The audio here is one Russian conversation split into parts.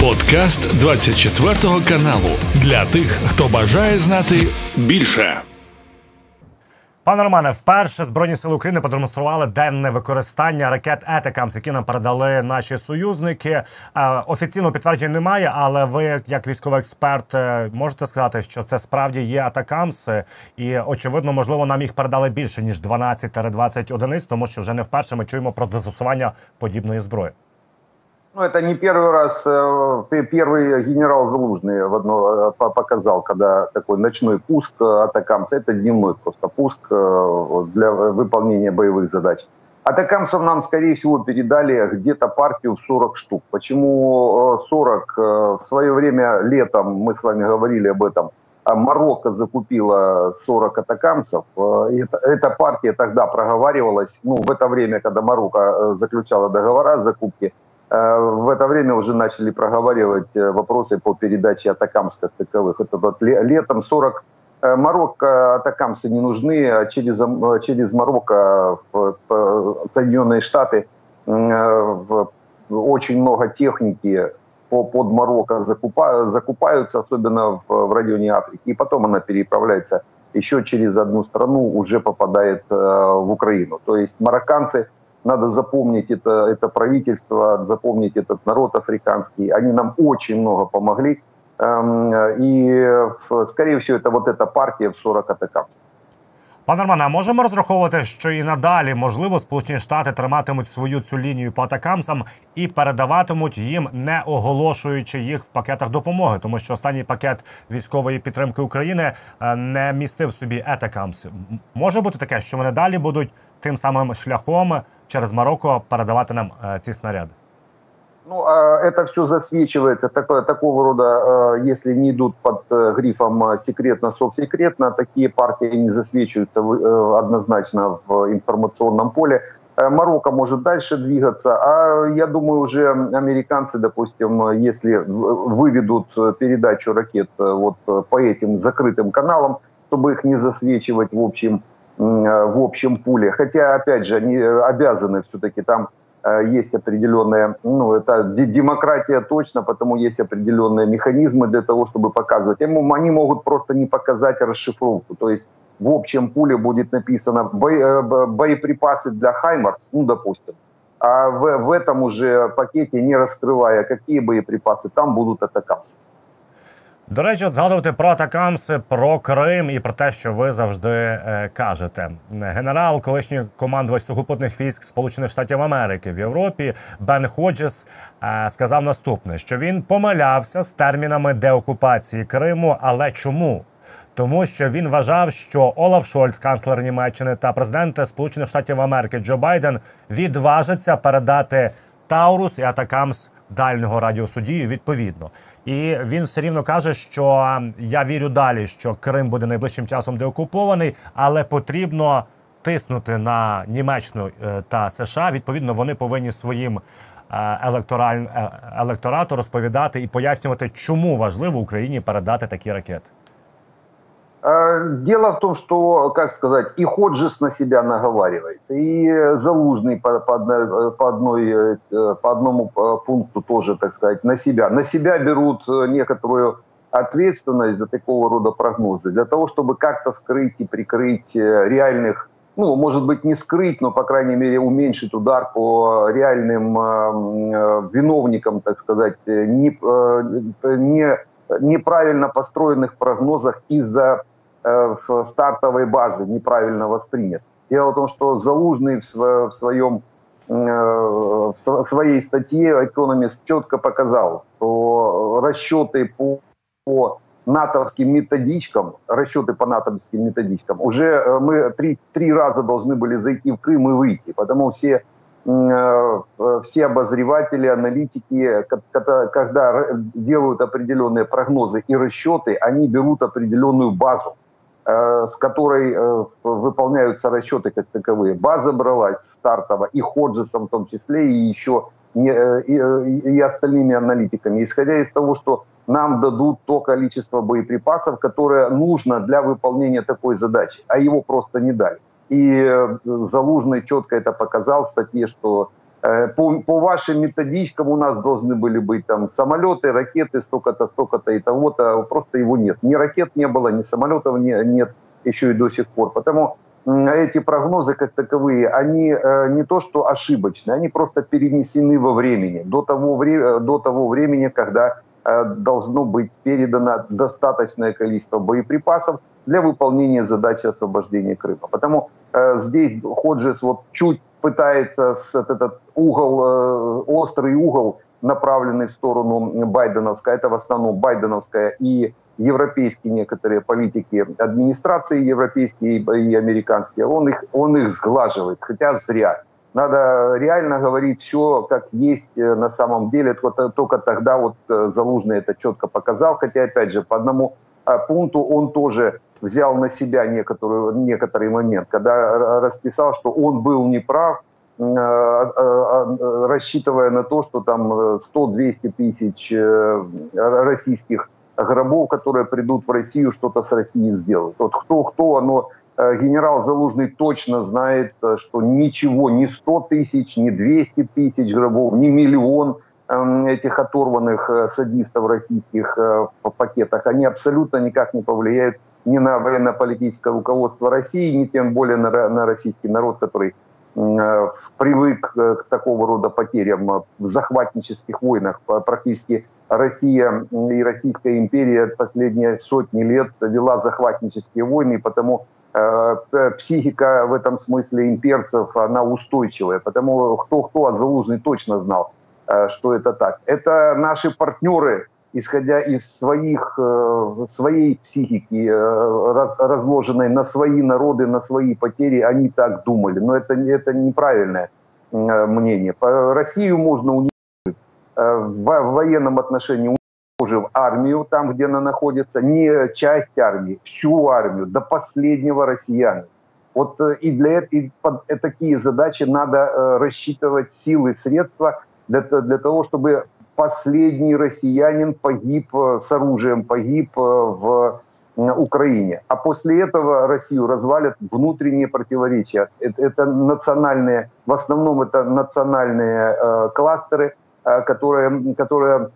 Подкаст 24 каналу для тих, хто бажає знати більше. Пане Романе, вперше Збройні сили України продемонстрували денне використання ракет Етекамс, які нам передали наші союзники. Е, офіційного підтвердження немає, але ви, як військовий експерт, е, можете сказати, що це справді є Атакамс, і очевидно, можливо, нам їх передали більше ніж 12-20 одиниць, тому що вже не вперше ми чуємо про застосування подібної зброї. Ну, это не первый раз. Э, первый генерал Залужный в одно э, показал, когда такой ночной пуск атакамса. Это дневной просто пуск э, для выполнения боевых задач. Атакамсов нам, скорее всего, передали где-то партию в 40 штук. Почему 40? В свое время летом, мы с вами говорили об этом, а Марокко закупила 40 атакамсов. Эта партия тогда проговаривалась, ну, в это время, когда Марокко заключала договора закупки, Э, в это время уже начали проговаривать э, вопросы по передаче атакамс как таковых. Это вот летом 40 э, Марокко атакамсы не нужны, а через, через Марокко в Соединенные Штаты очень много техники по, под Марокко закупа, закупаются, особенно в, в районе Африки, и потом она переправляется еще через одну страну, уже попадает э, в Украину. То есть марокканцы надо запомнить это, это правительство, запомнить этот народ африканский. Они нам очень много помогли. И, скорее всего, это вот эта партия в 40 атакамців. Пане Романе, а можемо розраховувати, що і надалі можливо Сполучені Штати триматимуть свою цю лінію по атакамсам і передаватимуть їм, не оголошуючи їх в пакетах допомоги, тому що останній пакет військової підтримки України е, не містив собі етакамс. Може бути таке, що вони далі будуть тим самим шляхом через Марокко передавати нам ці снаряди? Ну, это все засвечивается, такое, такого рода, если не идут под грифом секретно-совсекретно, такие партии не засвечиваются однозначно в информационном поле. Марокко может дальше двигаться, а я думаю, уже американцы, допустим, если выведут передачу ракет вот по этим закрытым каналам, чтобы их не засвечивать в общем в общем пуле. Хотя, опять же, они обязаны все-таки там э, есть определенные, ну, это демократия точно, потому есть определенные механизмы для того, чтобы показывать. Они могут просто не показать расшифровку. То есть в общем пуле будет написано э, боеприпасы для Хаймарс, ну, допустим. А в, в этом уже пакете, не раскрывая, какие боеприпасы, там будут атакамсы. До речі, згадувати про атакамси, про Крим і про те, що ви завжди е, кажете. Генерал, колишній командувач сухопутних військ Сполучених Штатів Америки в Європі Бен Ходжес е, сказав наступне: що він помилявся з термінами деокупації Криму. Але чому? Тому що він вважав, що Олаф Шольц, канцлер Німеччини та президент Сполучених Штатів Америки Джо Байден відважаться передати Таурус і Атакамс дальнього радіосудію відповідно. І він все рівно каже, що я вірю далі, що Крим буде найближчим часом деокупований, але потрібно тиснути на Німеччину е, та США. Відповідно, вони повинні своїм е, електораль... Е, електорату розповідати і пояснювати, чому важливо Україні передати такі ракети. Э, дело в том, что, как сказать, и Ходжес на себя наговаривает, и Залужный по, по, по, одной, э, по одному э, пункту тоже, так сказать, на себя. На себя берут некоторую ответственность за такого рода прогнозы, для того, чтобы как-то скрыть и прикрыть реальных, ну, может быть, не скрыть, но, по крайней мере, уменьшить удар по реальным э, виновникам, так сказать, не, не, неправильно построенных прогнозах из-за Э, стартовой базы неправильно воспринят. Дело в том, что Залужный в, своем э, в своей статье Economist четко показал, что расчеты по, по натовским методичкам, расчеты по натовским методичкам, уже э, мы три, три раза должны были зайти в Крым и выйти, потому все все обозреватели, аналитики, когда делают определенные прогнозы и расчеты, они берут определенную базу. Э, с которой э, выполняются расчеты как таковые. База бралась стартово и Ходжесом в том числе, и еще э, и остальными аналитиками, исходя из того, что нам дадут то количество боеприпасов, которое нужно для выполнения такой задачи, а его просто не дали. И Залужный четко это показал в статье, что по, по вашим методичкам у нас должны были быть там самолеты, ракеты, столько-то, столько-то и того-то. Просто его нет. Ни ракет не было, ни самолетов не, нет еще и до сих пор. Потому эти прогнозы как таковые, они э, не то что ошибочны, они просто перенесены во времени, до того, вре до того времени, когда э, должно быть передано достаточное количество боеприпасов для выполнения задачи освобождения Крыма. Потому э, здесь Ходжес вот чуть пытается этот угол, э, острый угол, направленный в сторону Байденовской, это в основном Байденовская и европейские некоторые политики, администрации европейские и американские, он их, он их сглаживает, хотя зря. Надо реально говорить все, как есть э, на самом деле. Только тогда вот э, Залужный это четко показал. Хотя, опять же, по одному э, пункту он тоже взял на себя некоторый, некоторый момент, когда расписал, что он был неправ, рассчитывая на то, что там 100-200 тысяч российских гробов, которые придут в Россию, что-то с Россией сделают. Вот кто-кто, но э, генерал Залужный точно знает, э, что ничего, ни 100 тысяч, ни 200 тысяч гробов, ни миллион эм, этих оторванных э, садистов российских в пакетах, они абсолютно никак не повлияют ни на военно-политическое руководство России, ни тем более на, на российский народ, который привык к такого рода потерям в захватнических войнах. Практически Россия и Российская империя последние сотни лет вела захватнические войны, и потому э, психика в этом смысле имперцев, она устойчивая. Потому кто-кто, а Залужный точно знал, э, что это так. Это наши партнеры, исходя из своих, э, своей психики, э, раз, разложенной на свои народы, на свои потери, они так думали. Но это, это неправильное э, мнение. Россию можно уничтожить в военном отношении уничтожив армию там, где она находится, не часть армии, всю армию, до последнего россияна. Вот и для и под такие задачи надо рассчитывать силы, средства для, для того, чтобы последний россиянин погиб с оружием, погиб в Украине. А после этого Россию развалят внутренние противоречия. Это, это национальные, в основном это национальные э, кластеры, Э, которая, которая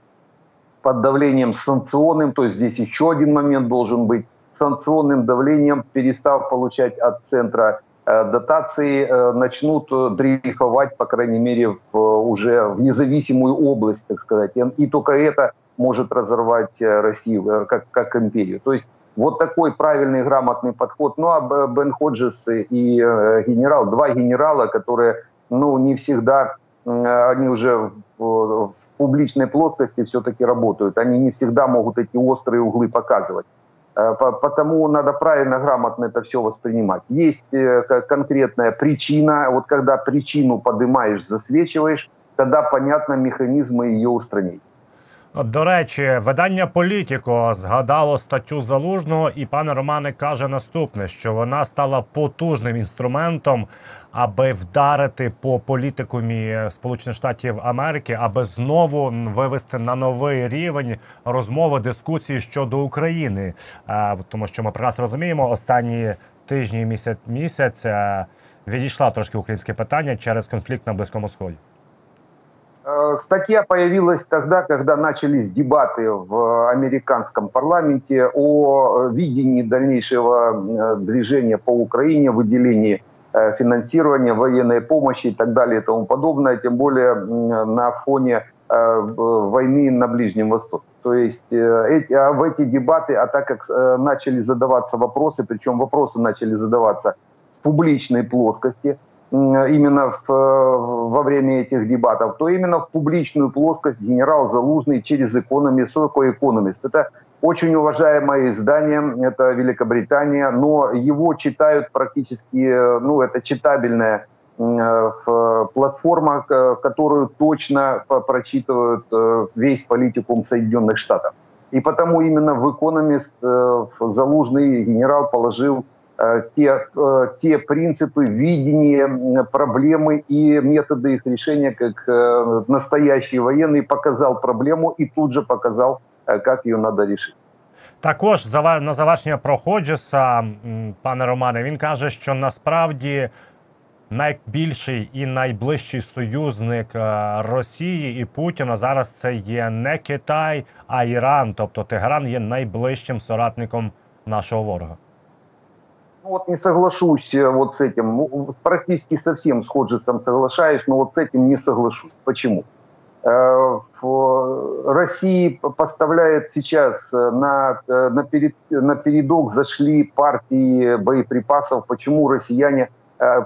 под давлением санкционным, то есть здесь еще один момент должен быть, санкционным давлением, перестав получать от центра э, дотации, э, начнут дрейфовать, по крайней мере, в, уже в независимую область, так сказать. И только это может разорвать Россию как, как империю. То есть вот такой правильный, грамотный подход. Ну а Бен Ходжес и генерал, два генерала, которые ну, не всегда они уже в, в публичной плоскости все-таки работают. Они не всегда могут эти острые углы показывать. Э, потому надо правильно, грамотно это все воспринимать. Есть э, конкретная причина. Вот когда причину поднимаешь, засвечиваешь, тогда понятно механизмы ее устранить. До речі, видання Політіко згадало статтю залужного, і пане Романе каже наступне: що вона стала потужним інструментом аби вдарити по політикумі Сполучених Штатів Америки, аби знову вивести на новий рівень розмови дискусії щодо України, тому що ми прекрасно розуміємо, останні тижні місяць місяць відійшла трошки українське питання через конфлікт на близькому сході. Э, статья появилась тогда, когда начались дебаты в американском парламенте о видении дальнейшего э, движения по Украине, выделении Э, финансирования, военной помощи и так далее и тому подобное, тем более на фоне э, войны на Ближнем Востоке. То есть э, эти, а в эти дебаты, а так как начали задаваться вопросы, причем вопросы начали задаваться в публичной плоскости, именно в, во время этих дебатов, то именно в публичную плоскость генерал Залужный через такое экономист? Это очень уважаемое издание, это Великобритания, но его читают практически, ну, это читабельная э, платформа, которую точно прочитывают э, весь политикум Соединенных Штатов. И потому именно в «Экономист» э, Залужный генерал положил те, те принципы видения проблемы и методы их решения, как настоящий военный показал проблему и тут же показал Э, як її треба рішити. Також на завершення про Ходжеса, пане Романе, він каже, що насправді найбільший і найближчий союзник е, Росії і Путіна зараз це є не Китай, а Іран. Тобто Тегеран є найближчим соратником нашого ворога. Ну, вот не соглашусь э, вот с этим. Ну, практически совсем с Ходжесом соглашаюсь, но вот с этим не соглашусь. Почему? Э, в России поставляет сейчас э, на, на, перед, на передок зашли партии боеприпасов. Почему россияне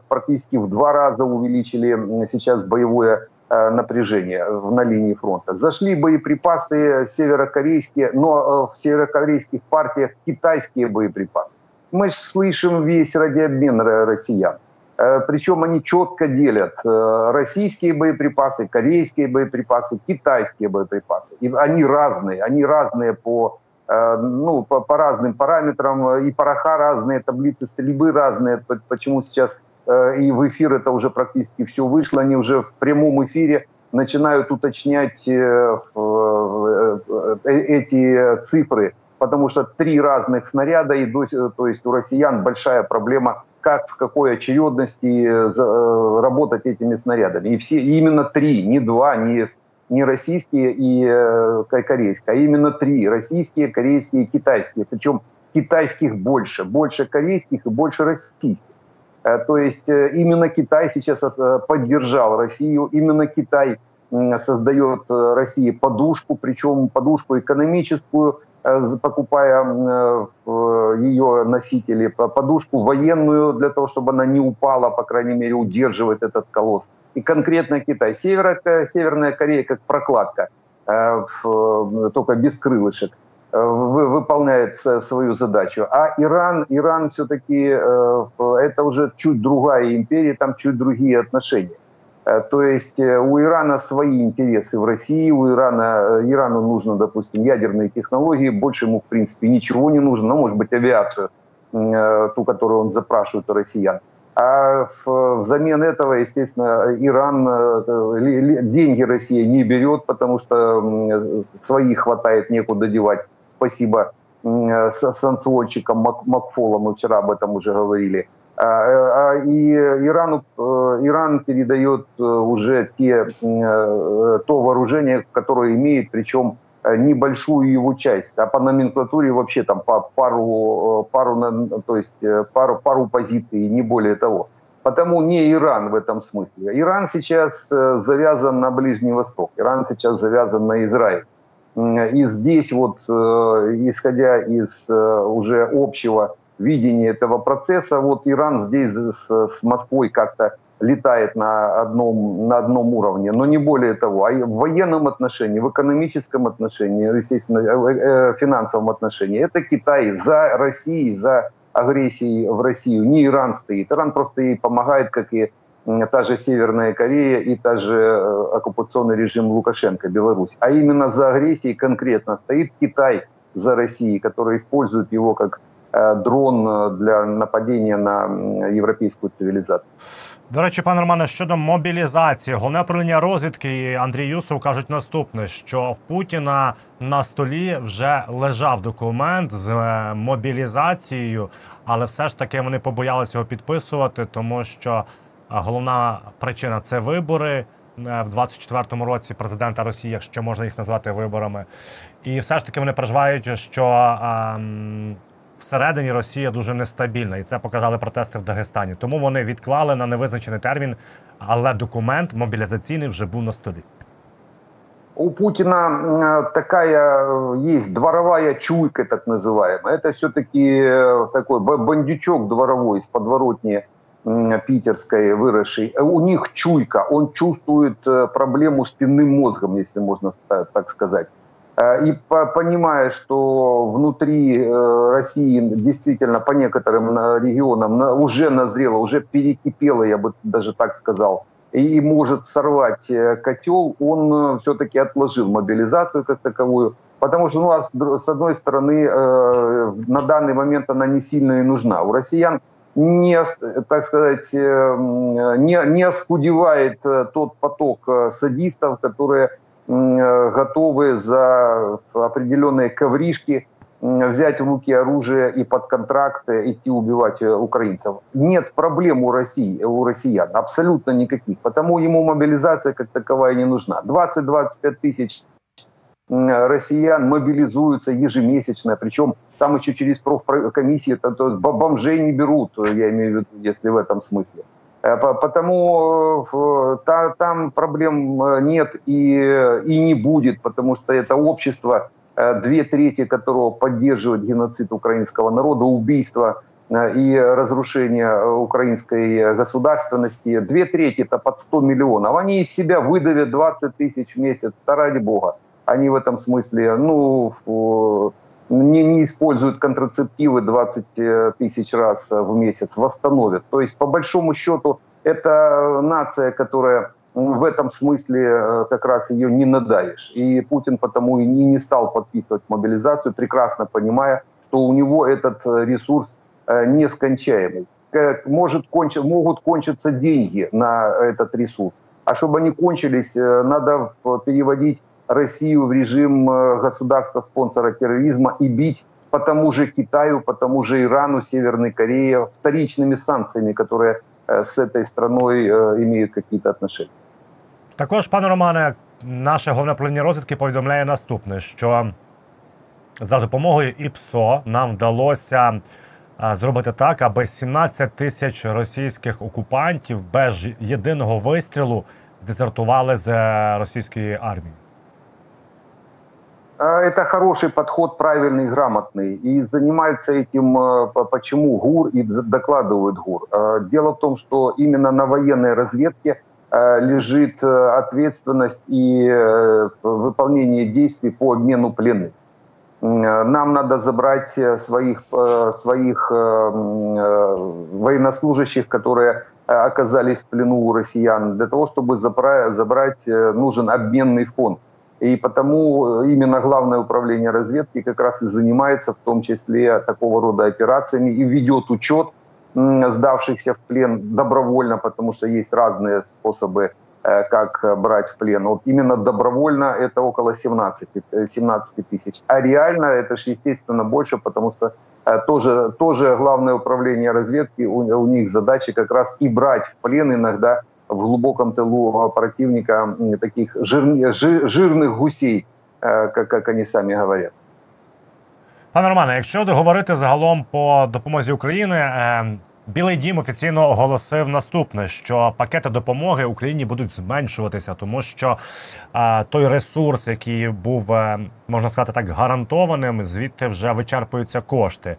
практически в два раза увеличили сейчас боевое напряжение на линии фронта. Зашли боеприпасы северокорейские, но в северокорейских партиях китайские боеприпасы мы слышим весь радиообмен россиян. Э, Причем они четко делят э, российские боеприпасы, корейские боеприпасы, китайские боеприпасы. И они разные, они разные по, э, ну, по, по разным параметрам, и пороха разные, таблицы стрельбы разные. Почему сейчас и в эфир это уже практически все вышло, они уже в прямом эфире начинают уточнять эти цифры потому что три разных снаряда, и то есть у россиян большая проблема, как в какой очередности э, э, работать этими снарядами. И все именно три, не два, не, не российские и э, корейские, а именно три, российские, корейские и китайские. Причем китайских больше, больше корейских и больше российских. То есть именно Китай сейчас поддержал Россию, именно Китай создает России подушку, причем подушку экономическую, Э, покупая э, ее носители, подушку военную для того, чтобы она не упала, по крайней мере, удерживать этот колосс. И конкретно Китай. Север, Северная Корея как прокладка, э, только без крылышек, выполняет свою задачу. А Иран, Иран все-таки это уже чуть другая империя, там чуть другие отношения. Э, то есть э, у Ирана свои интересы в России, у Ирана, э, Ирану нужно, допустим, ядерные технологии, больше ему, в принципе, ничего не нужно, ну, может быть, авиацию, ту, которую он запрашивает у россиян. А взамен этого, естественно, Иран деньги Россия не берет, потому что своих хватает, некуда девать. Спасибо санкционщикам Макфола, мы вчера об этом уже говорили. А, а, и Ирану, э, Иран передает э, уже те, э, то вооружение, которое имеет, причем небольшую его часть, а по номенклатуре вообще там по пару, пару, то есть пару, пару позиций, не более того. Потому не Иран в этом смысле. Иран сейчас завязан на Ближний Восток, Иран сейчас завязан на Израиль. И здесь вот, исходя из уже общего видении этого процесса. Вот Иран здесь с, с Москвой как-то летает на одном, на одном уровне, но не более того. А в военном отношении, в экономическом отношении, естественно, э, э, финансовом отношении, это Китай за Россией, за агрессией в Россию. Не Иран стоит. Иран просто ей помогает, как и та же Северная Корея и та же э, оккупационный режим Лукашенко, Беларусь. А именно за агрессией конкретно стоит Китай за Россией, который использует его как дрон е, для нападіння на європейську цивілізацію. До речі, пане Романе, щодо мобілізації, головне управління розвідки Андрій Юсов кажуть наступне: що в Путіна на столі вже лежав документ з е, мобілізацією, але все ж таки вони побоялися його підписувати, тому що головна причина це вибори в 24-му році президента Росії, якщо можна їх назвати виборами, і все ж таки вони переживають, що. А, всередині Росія дуже нестабільна, і це показали протести в Дагестані. Тому вони відклали на невизначений термін, але документ мобілізаційний вже був на столі. У Путина такая есть дворовая чуйка, так называемая. Это все-таки э, такой бандючок дворовой из подворотни питерской выросший. У них чуйка, он чувствует э, проблему спинным мозгом, если можно так сказать. Э, и понимая, что внутри э, России действительно по некоторым э, регионам уже назрело, уже перекипело, я бы даже так сказал, и может сорвать котел, он все-таки отложил мобилизацию как таковую. Потому что ну, а с одной стороны, на данный момент она не сильно и нужна. У россиян не, так сказать, не, не оскудевает тот поток садистов, которые готовы за определенные ковришки взять в руки оружие и под контракт идти убивать украинцев. Нет проблем у России, у россиян, абсолютно никаких. Потому ему мобилизация как таковая не нужна. 20-25 тысяч россиян мобилизуются ежемесячно, причем там еще через профкомиссии, то, то бомжей не берут, я имею в виду, если в этом смысле. Э, потому э, там проблем э, нет и, и не будет, потому что это общество, две трети которого поддерживает геноцид украинского народа, убийство и разрушение украинской государственности. Две трети это под 100 миллионов. Они из себя выдавят 20 тысяч в месяц, да ради бога. Они в этом смысле, ну, не, не используют контрацептивы 20 э, тысяч раз в месяц, восстановят. То есть, по большому счету, это нация, которая в этом смысле э, как раз ее не надаешь. И Путин потому и не стал подписывать мобилизацию, прекрасно понимая, что у него этот э, ресурс нескончаемый. Может, конч... Могут кончиться деньги на этот ресурс. А чтобы они кончились, надо переводить Россию в режим э, государства-спонсора терроризма и бить по тому же Китаю, по тому же Ирану, Северной Корее вторичными санкциями, которые э, с этой страной э, имеют какие-то отношения. Також, пане Романе, наше головне управління розвідки повідомляє наступне: що за допомогою ІПСО нам вдалося зробити так, аби 17 тисяч російських окупантів без єдиного вистрілу дезертували з російської армії. А, это хороший подход, правильный, грамотный. И занимается этим, э, почему ГУР и докладывают ГУР. А, дело в том, что именно на военной разведке э, лежит э, ответственность и выполнение действий по обмену пленных. Нам надо забрать своих, своих военнослужащих, которые оказались в плену у россиян. Для того, чтобы забрать, нужен обменный фонд. И потому э, именно Главное управление разведки как раз и занимается в том числе такого рода операциями и ведет учет сдавшихся в плен добровольно, потому что есть разные способы, э, как брать в плен. Вот именно добровольно это около 17, 17 э, тысяч. А реально это же, естественно, больше, потому что тоже, тоже Главное управление разведки, у, у них задача как раз и брать в плен иногда в глубоком тылу противника таких жир, жир, жирных гусей, как, э, как они самі говорять. Пане Романе, якщо говорити загалом по допомозі України, е, Білий Дім офіційно оголосив наступне: що пакети допомоги Україні будуть зменшуватися, тому що е, той ресурс, який був е, можна сказати так гарантованим, звідти вже вичерпуються кошти.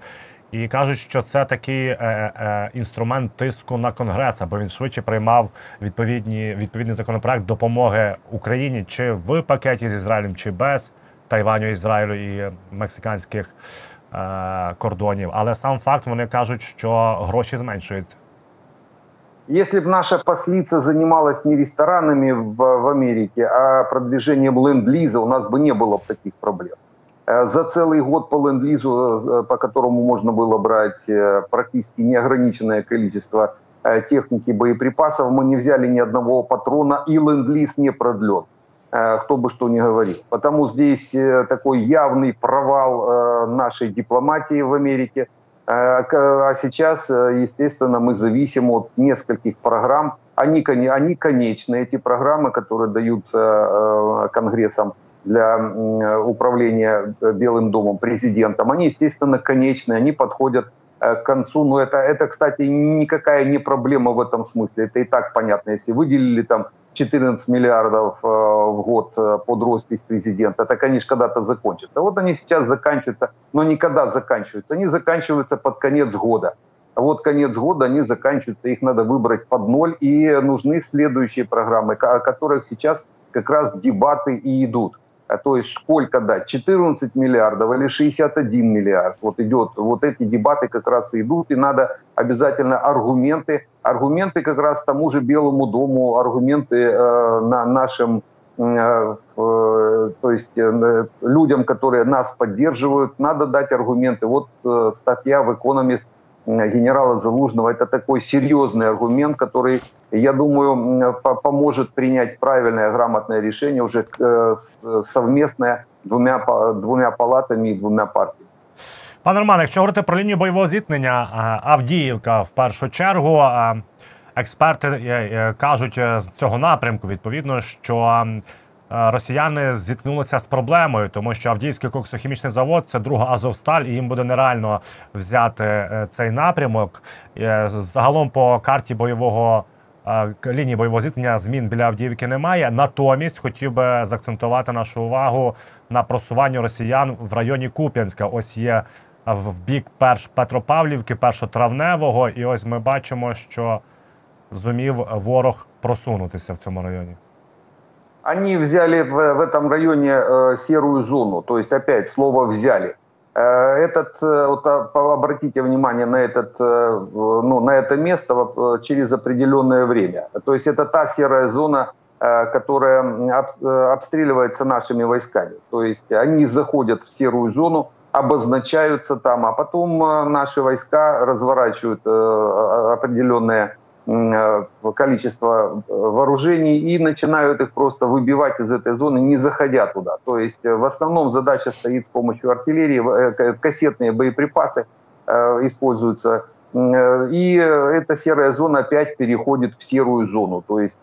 І кажуть, що це такий е, е, інструмент тиску на конгрес, аби він швидше приймав відповідні відповідний законопроект допомоги Україні чи в пакеті з Ізраїлем, чи без Тайваню, Ізраїлю і мексиканських е, кордонів. Але сам факт вони кажуть, що гроші зменшують. Если бы наша послица занималась не ресторанами в, в Америке, а продвижением ленд-лиза, у нас бы не было таких проблем. Э, за целый год по ленд-лизу, э, по которому можно было брать э, практически неограниченное количество техники, боеприпасов, мы не взяли ни одного патрона, и ленд-лиз не продлен, кто бы что ни говорил. Потому здесь такой явный провал нашей дипломатии в Америке. А сейчас, естественно, мы зависим от нескольких программ. Они, они конечны, эти программы, которые даются Конгрессом для управления э, Белым домом, президентом, они, естественно, конечные, они подходят э, к концу. Но это, это, кстати, никакая не проблема в этом смысле. Это и так понятно. Если выделили там 14 миллиардов э, в год под роспись президента, это, конечно, когда-то закончится. Вот они сейчас заканчиваются, но никогда заканчиваются. Они заканчиваются под конец года. А вот конец года они заканчиваются, их надо выбрать под ноль, и нужны следующие программы, о которых сейчас как раз дебаты и идут. А то есть сколько дать, 14 миллиардов или 61 миллиард. Вот идет, вот эти дебаты как раз и идут, и надо обязательно аргументы, аргументы как раз тому же Белому дому, аргументы э, на нашим э, э, то есть э, людям, которые нас поддерживают, надо дать аргументы. Вот э, статья в «Экономист» генерала Залужного. Это такой серьезный аргумент, который, я думаю, поможет принять правильное, грамотное решение уже э, совместное двумя, двумя палатами и двумя партиями. Пане Романе, якщо говорити про лінію бойового зіткнення, Авдіївка в першу чергу. Експерти кажуть з цього напрямку відповідно, що росіяни зіткнулися з проблемою, тому що Авдіївський коксохімічний завод це друга Азовсталь, і їм буде нереально взяти е, цей напрямок. Е, загалом по карті бойового лінії бойового зіткнення змін біля Авдіївки немає. Натомість хотів би заакцентувати нашу увагу на просуванню росіян в районі Куп'янська. Ось є в бік перш Петропавлівки, першотравневого, і ось ми бачимо, що зумів ворог просунутися в цьому районі. Они взяли в, в этом районе э, серую зону, то есть опять слово взяли. Э, этот, э, вот, а, обратите внимание на, этот, э, ну, на это место э, через определенное время. То есть это та серая зона, э, которая об, обстреливается нашими войсками. То есть они заходят в серую зону, обозначаются там, а потом наши войска разворачивают определенное Э, количество э, вооружений и начинают их просто выбивать из этой зоны, не заходя туда. То есть э, в основном задача стоит с помощью артиллерии, кассетные боеприпасы используются. И эта серая зона опять переходит в серую зону. То есть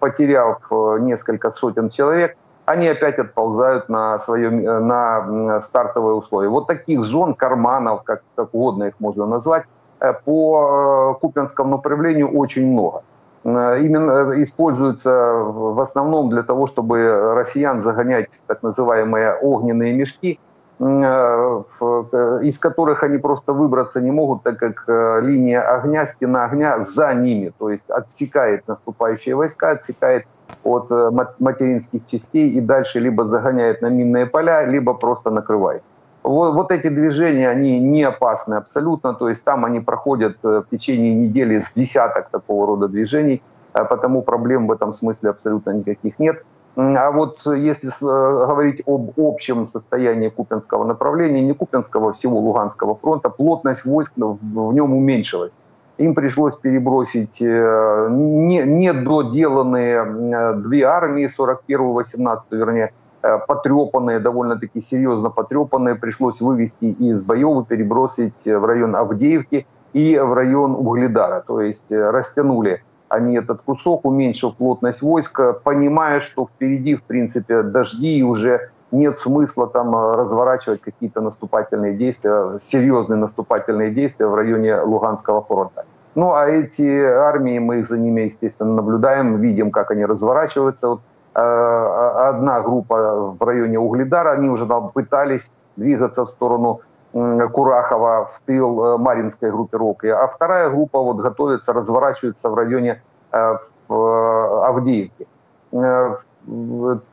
потеряв несколько сотен человек, они опять отползают на, свое, на стартовые условия. Вот таких зон, карманов, как, как угодно их можно назвать, Э, по э, Купинскому направлению очень много. Э, именно используется в основном для того, чтобы россиян загонять так называемые огненные мешки, из которых они просто выбраться не могут, так как линия огня, стена огня за ними, то есть отсекает наступающие войска, отсекает от материнских частей и дальше либо загоняет на минные поля, либо просто накрывает. Вот, вот эти движения, они не опасны абсолютно, то есть там они проходят э, в течение недели с десяток такого рода движений, э, потому проблем в этом смысле абсолютно никаких нет. А вот если э, говорить об общем состоянии Купинского направления, не Купинского, а всего Луганского фронта, плотность войск в нем уменьшилась. Им пришлось перебросить недоделанные две армии, 41-ю, 18-ю, вернее, Э, потрепанные, довольно-таки серьезно потрепанные, пришлось вывести из боев и перебросить в район Авдеевки и в район Угледара. То есть э, растянули они этот кусок, уменьшил плотность войска, понимая, что впереди, в принципе, дожди и уже нет смысла там э, разворачивать какие-то наступательные действия, серьезные наступательные действия в районе Луганского фронта. Ну а эти армии, мы за ними, естественно, наблюдаем, видим, как они разворачиваются. Вот Э, одна группа в районе Угледара, они уже там пытались двигаться в сторону Курахова в тыл э, Маринской группировки, а вторая группа вот готовится, разворачивается в районе э, Авдеевки.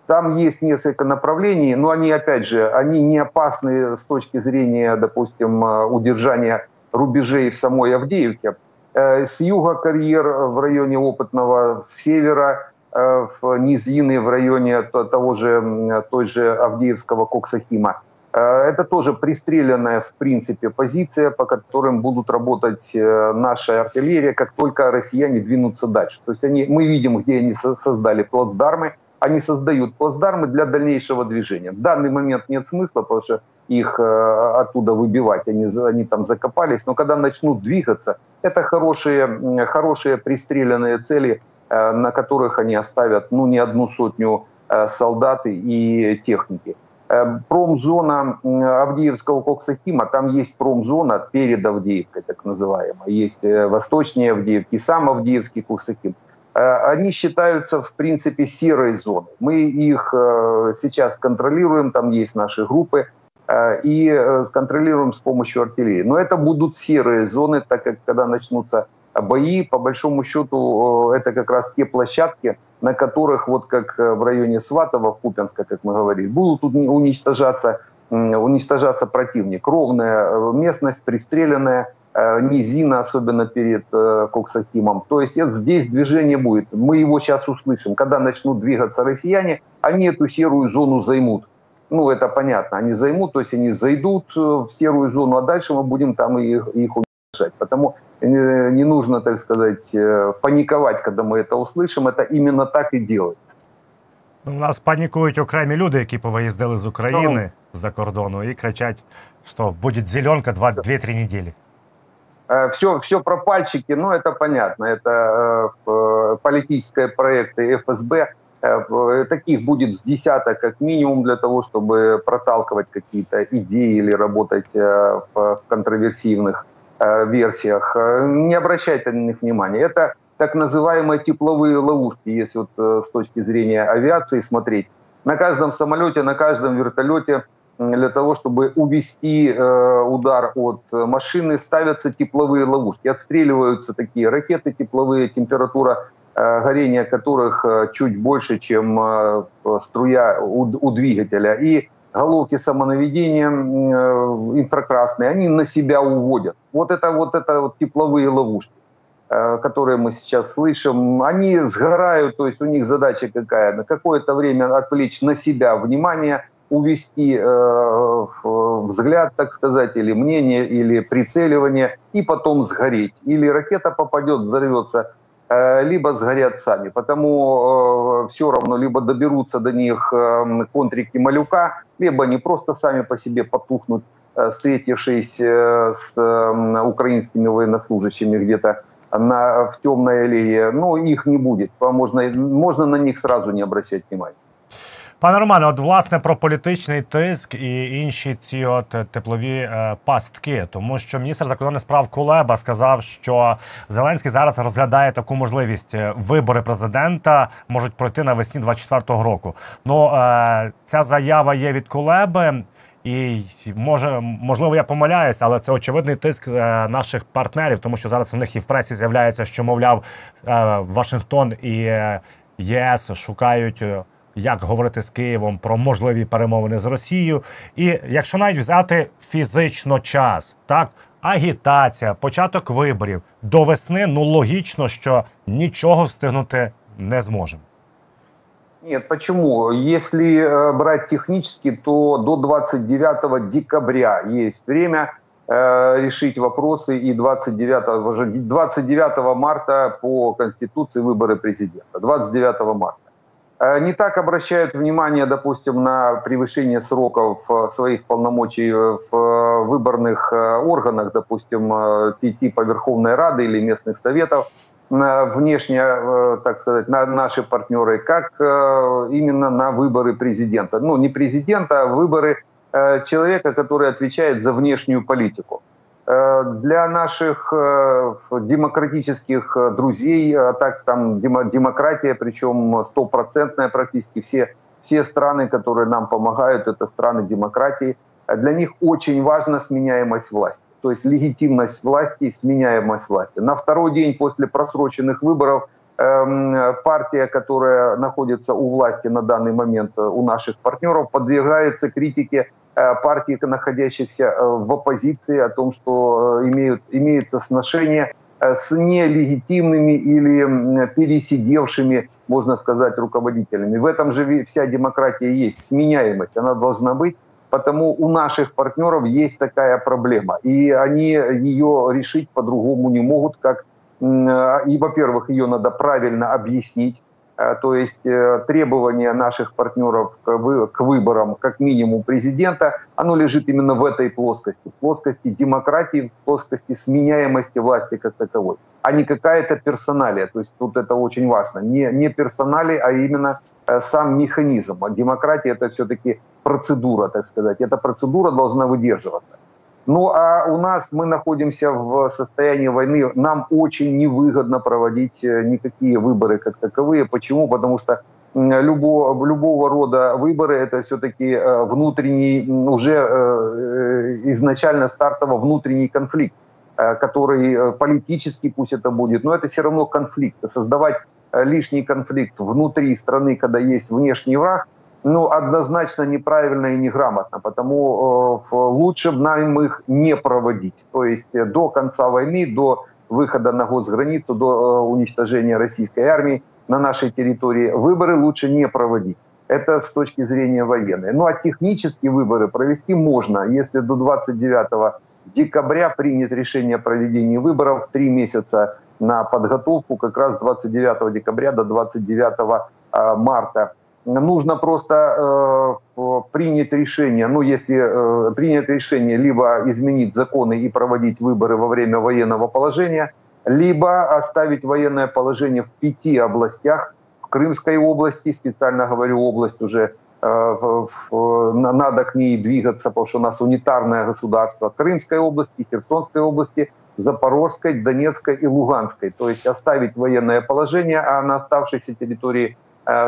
Там есть несколько направлений, но они, опять же, они не опасны с точки зрения, допустим, удержания рубежей в самой Авдеевке. С юга карьер в районе Опытного, с севера Э, в низины в районе того же, той же Авдеевского Коксахима. Э, это тоже пристреленная, в принципе, позиция, по которым будут работать э, наша артиллерия, как только россияне двинутся дальше. То есть они, мы видим, где они создали плацдармы, они создают плацдармы для дальнейшего движения. В данный момент нет смысла, потому что их оттуда выбивать, они, они там закопались, но когда начнут двигаться, это хорошие, хорошие пристреленные цели, Э, на которых они оставят ну, не одну сотню э, солдат и техники. Э, промзона Авдеевского коксахима, там есть промзона перед Авдеевкой, так называемая. Есть восточнее Авдеевки, сам Авдеевский коксахим. Они считаются, в принципе, серой зоной. Мы их сейчас контролируем, там есть наши группы, и контролируем с помощью артиллерии. Но это будут серые зоны, так как когда начнутся бои, по большому счету, это как раз те площадки, на которых, вот как э, в районе Сватова, Купенска, как мы говорили, будут уничтожаться, уничтожаться противник. Ровная э, местность, пристреленная, э, низина, особенно перед Коксахимом. То есть это, здесь движение будет. Мы его сейчас услышим. Когда начнут двигаться россияне, они эту серую зону займут. Ну, это понятно. Они займут, то есть они зайдут в серую зону, а дальше мы будем там их, их уничтожать. Потому не нужно, так сказать, э, паниковать, когда мы это услышим. Это именно так и делается. У нас панікують окремі люди, які повиїздили з України. за кордону и кричать, что будет зеленка 2-3 недели. Все, все про пальчики, ну это понятно, это э, политические проекты ФСБ. Э, таких будет с десяток как минимум для того, чтобы проталкивать какие-то идеи или работать э, в контроверсивных э, версиях. Не обращайте на них внимания. Это так называемые тепловые ловушки, если вот с точки зрения авиации смотреть. На каждом самолете, на каждом вертолете для того, чтобы увести удар от машины, ставятся тепловые ловушки. Отстреливаются такие ракеты тепловые, температура Э, горение которых э, чуть больше, чем э, струя у, двигателя. И головки самонаведения инфракрасные, они на себя уводят. Вот это вот, это вот тепловые ловушки, которые мы сейчас слышим, они сгорают, то есть у них задача какая? На какое-то время отвлечь на себя внимание, увести э, взгляд, так сказать, или мнение, или прицеливание, и потом сгореть. Или ракета попадет, взорвется Э, либо сгорят сами. Потому э, все равно либо доберутся до них э, контрики Малюка, либо они просто сами по себе потухнут, встретившись с украинскими военнослужащими где-то на, в темной аллее. Но их не будет. Можно, можно на них сразу не обращать внимания. Пане Романе, от власне про політичний тиск і інші ці от теплові е, пастки, тому що міністр закордонних справ Кулеба сказав, що Зеленський зараз розглядає таку можливість. Е, вибори президента можуть пройти навесні 24-го року. Ну е, ця заява є від Кулеби. І може, можливо, я помиляюся, але це очевидний тиск е, наших партнерів, тому що зараз у них і в пресі з'являється, що мовляв е, Вашингтон і е, ЄС шукають як говорити з Києвом про можливі перемовини з Росією. І якщо навіть взяти фізично час, так агітація, початок виборів до весни, ну логічно, що нічого встигнути не зможемо. Нет, почему? Если э, брать технически, то до 29 декабря есть время э, решить вопросы и 29, 29 марта по Конституции выборы президента. 29 марта. Э, не так обращают внимание, допустим, на превышение сроков э, своих полномочий в э, выборных органах, допустим, типа Верховной Рады или местных советов, внешне, так сказать, на наши партнеры, как именно на выборы президента. Ну, не президента, а выборы человека, который отвечает за внешнюю политику. Э, для наших э, демократических э, друзей, а так там демократия, причем стопроцентная практически, все, все страны, которые нам помогают, это страны демократии, для них очень важна сменяемость власти. То есть легитимность власти, сменяемость власти. На второй день после просроченных выборов эм, партия, которая находится у власти на данный момент у наших партнеров, подвергается критике партий, находящихся э, в оппозиции, о том, что э, имеют, имеется сношение с нелегитимными или пересидевшими, можно сказать, руководителями. В этом же вся демократия есть, сменяемость, она должна быть. Потому у наших партнеров есть такая проблема. И они ее решить по-другому не могут, как и, во-первых, ее надо правильно объяснить, Э, то есть э, требование наших партнеров к выборам, как минимум президента, оно лежит именно в этой плоскости, в плоскости демократии, в плоскости сменяемости власти как таковой, а не какая-то персоналия. То есть тут это очень важно. Не, не персонали, а именно э, сам механизм. А демократия это все-таки процедура, так сказать. Эта процедура должна выдерживаться. Ну а у нас мы находимся в состоянии войны. Нам очень невыгодно проводить э, никакие выборы как таковые. Почему? Потому что любого, любого рода выборы это все-таки э, внутренний, уже э, изначально стартово внутренний конфликт, который политический пусть это будет, но это все равно конфликт. Создавать лишний конфликт внутри страны, когда есть внешний враг – ну, однозначно неправильно и неграмотно, потому э, лучше нам их не проводить. То есть э, до конца войны, до выхода на госграницу, до э, уничтожения российской армии на нашей территории выборы лучше не проводить. Это с точки зрения военной. Ну а технические выборы провести можно, если до 29 декабря принят решение о проведении выборов, три месяца на подготовку, как раз 29 декабря до 29 марта нужно просто э, принять решение, ну, если э, принять решение либо изменить законы и проводить выборы во время военного положения, либо оставить военное положение в пяти областях, в Крымской области, специально говорю область уже, э, надо к ней двигаться, потому что у нас унитарное государство, Крымской области, Херсонской области, Запорожской, Донецкой и Луганской. То есть оставить военное положение, а на оставшейся территории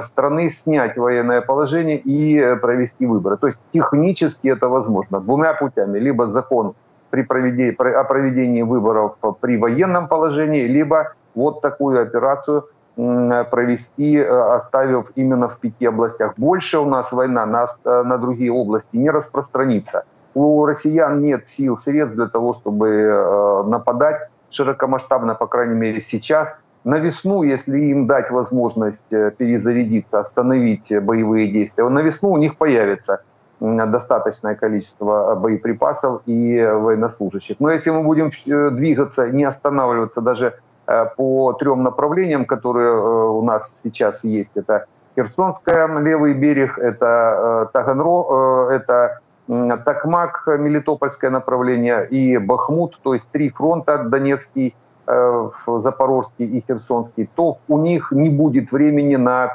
страны снять военное положение и э, провести выборы. То есть технически это возможно двумя путями. Либо закон при проведении, о проведении выборов при военном положении, либо вот такую операцию провести, э, оставив именно в пяти областях. Больше у нас война на, на другие области не распространится. У россиян нет сил, средств для того, чтобы нападать широкомасштабно, по крайней мере сейчас – на весну, если им дать возможность э, перезарядиться, остановить боевые действия, на весну у них появится достаточное количество боеприпасов и военнослужащих. Но если мы будем э, двигаться, не останавливаться даже э, по трем направлениям, которые у нас сейчас есть, это Херсонская, левый берег, это Таганро, это Такмак, Мелитопольское направление и Бахмут, то есть три фронта, Донецкий, Э, Запорожский и Херсонский, то у них не будет времени на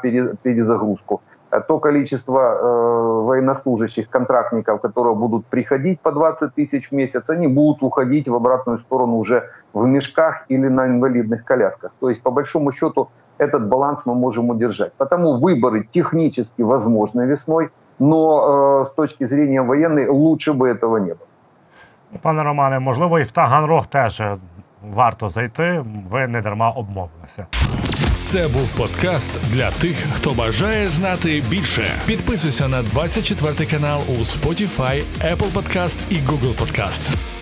перезагрузку. Э, то количество э, военнослужащих, контрактников, которые будут приходить по 20 тысяч в месяц, они будут уходить в обратную сторону уже в мешках или на инвалидных колясках. То есть, по большому счету, этот баланс мы можем удержать. Потому выборы технически возможны весной, но с точки зрения военной лучше бы этого не было. Пане Романе, можливо, і в Таганрог теж варто зайти. Ви не дарма обмовилися. Це був подкаст для тих, хто бажає знати більше. Підписуйся на 24 канал у Spotify, Apple Podcast і Google Podcast.